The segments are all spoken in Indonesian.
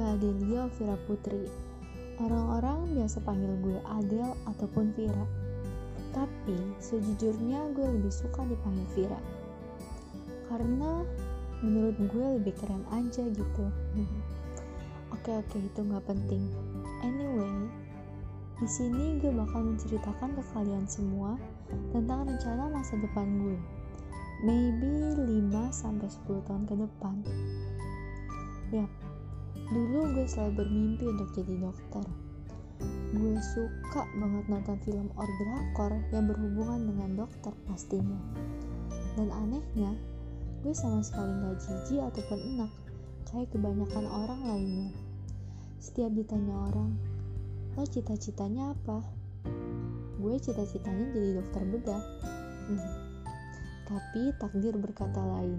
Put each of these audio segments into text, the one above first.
Elvira Putri. Orang-orang biasa panggil gue Adel ataupun Vira. Tapi sejujurnya gue lebih suka dipanggil Vira. Karena menurut gue lebih keren aja gitu. oke oke itu nggak penting. Anyway, di sini gue bakal menceritakan ke kalian semua tentang rencana masa depan gue. Maybe 5 sampai 10 tahun ke depan. Yap, Dulu gue selalu bermimpi untuk jadi dokter. Gue suka banget nonton film or drakor yang berhubungan dengan dokter pastinya. Dan anehnya, gue sama sekali gak jijik ataupun enak kayak kebanyakan orang lainnya. Setiap ditanya orang, lo cita-citanya apa? Gue cita-citanya jadi dokter bedah. Hmm. Tapi takdir berkata lain.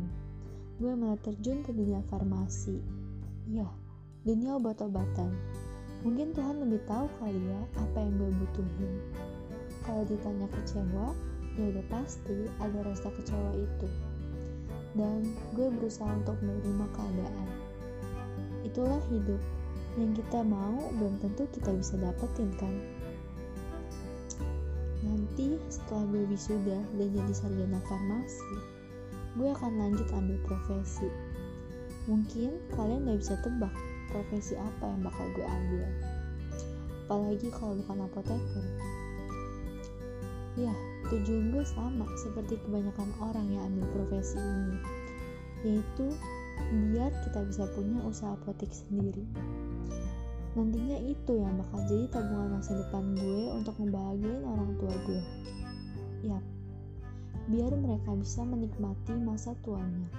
Gue malah terjun ke dunia farmasi. Ya, dunia obat-obatan. Mungkin Tuhan lebih tahu kali ya apa yang gue butuhin. Kalau ditanya kecewa, ya udah pasti ada rasa kecewa itu. Dan gue berusaha untuk menerima keadaan. Itulah hidup. Yang kita mau belum tentu kita bisa dapetin kan. Nanti setelah gue wisuda dan jadi sarjana farmasi, gue akan lanjut ambil profesi. Mungkin kalian gak bisa tebak profesi apa yang bakal gue ambil. Apalagi kalau bukan apoteker. Ya tujuan gue sama seperti kebanyakan orang yang ambil profesi ini. Yaitu biar kita bisa punya usaha apotek sendiri. Nantinya itu yang bakal jadi tabungan masa depan gue untuk membahagiain orang tua gue. Yap. Biar mereka bisa menikmati masa tuanya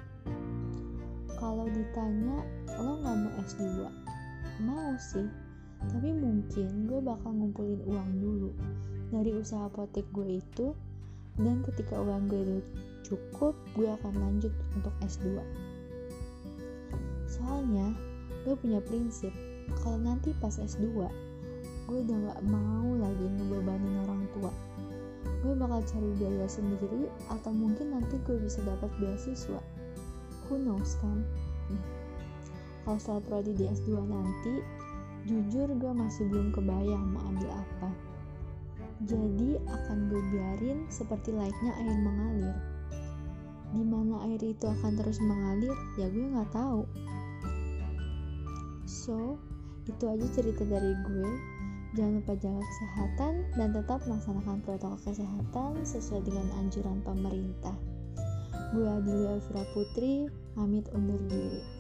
kalau ditanya lo nggak mau S2 mau sih. Tapi mungkin gue bakal ngumpulin uang dulu dari usaha apotek gue itu. Dan ketika uang gue udah cukup gue akan lanjut untuk S2 soalnya gue punya prinsip kalau nanti pas S2 gue udah gak mau lagi ngebebanin orang tua. Gue bakal cari biaya sendiri atau mungkin nanti gue bisa dapat beasiswa who knows kan kalau setelah prodi di S2 nanti jujur gue masih belum kebayang mau ambil apa. Jadi akan gue biarin seperti layaknya air mengalir. Di mana air itu akan terus mengalir ya gue nggak tahu. So itu aja cerita dari gue. Jangan lupa jaga kesehatan dan tetap melaksanakan protokol kesehatan sesuai dengan anjuran pemerintah Gue Adelia Elvira Putri, pamit undur diri.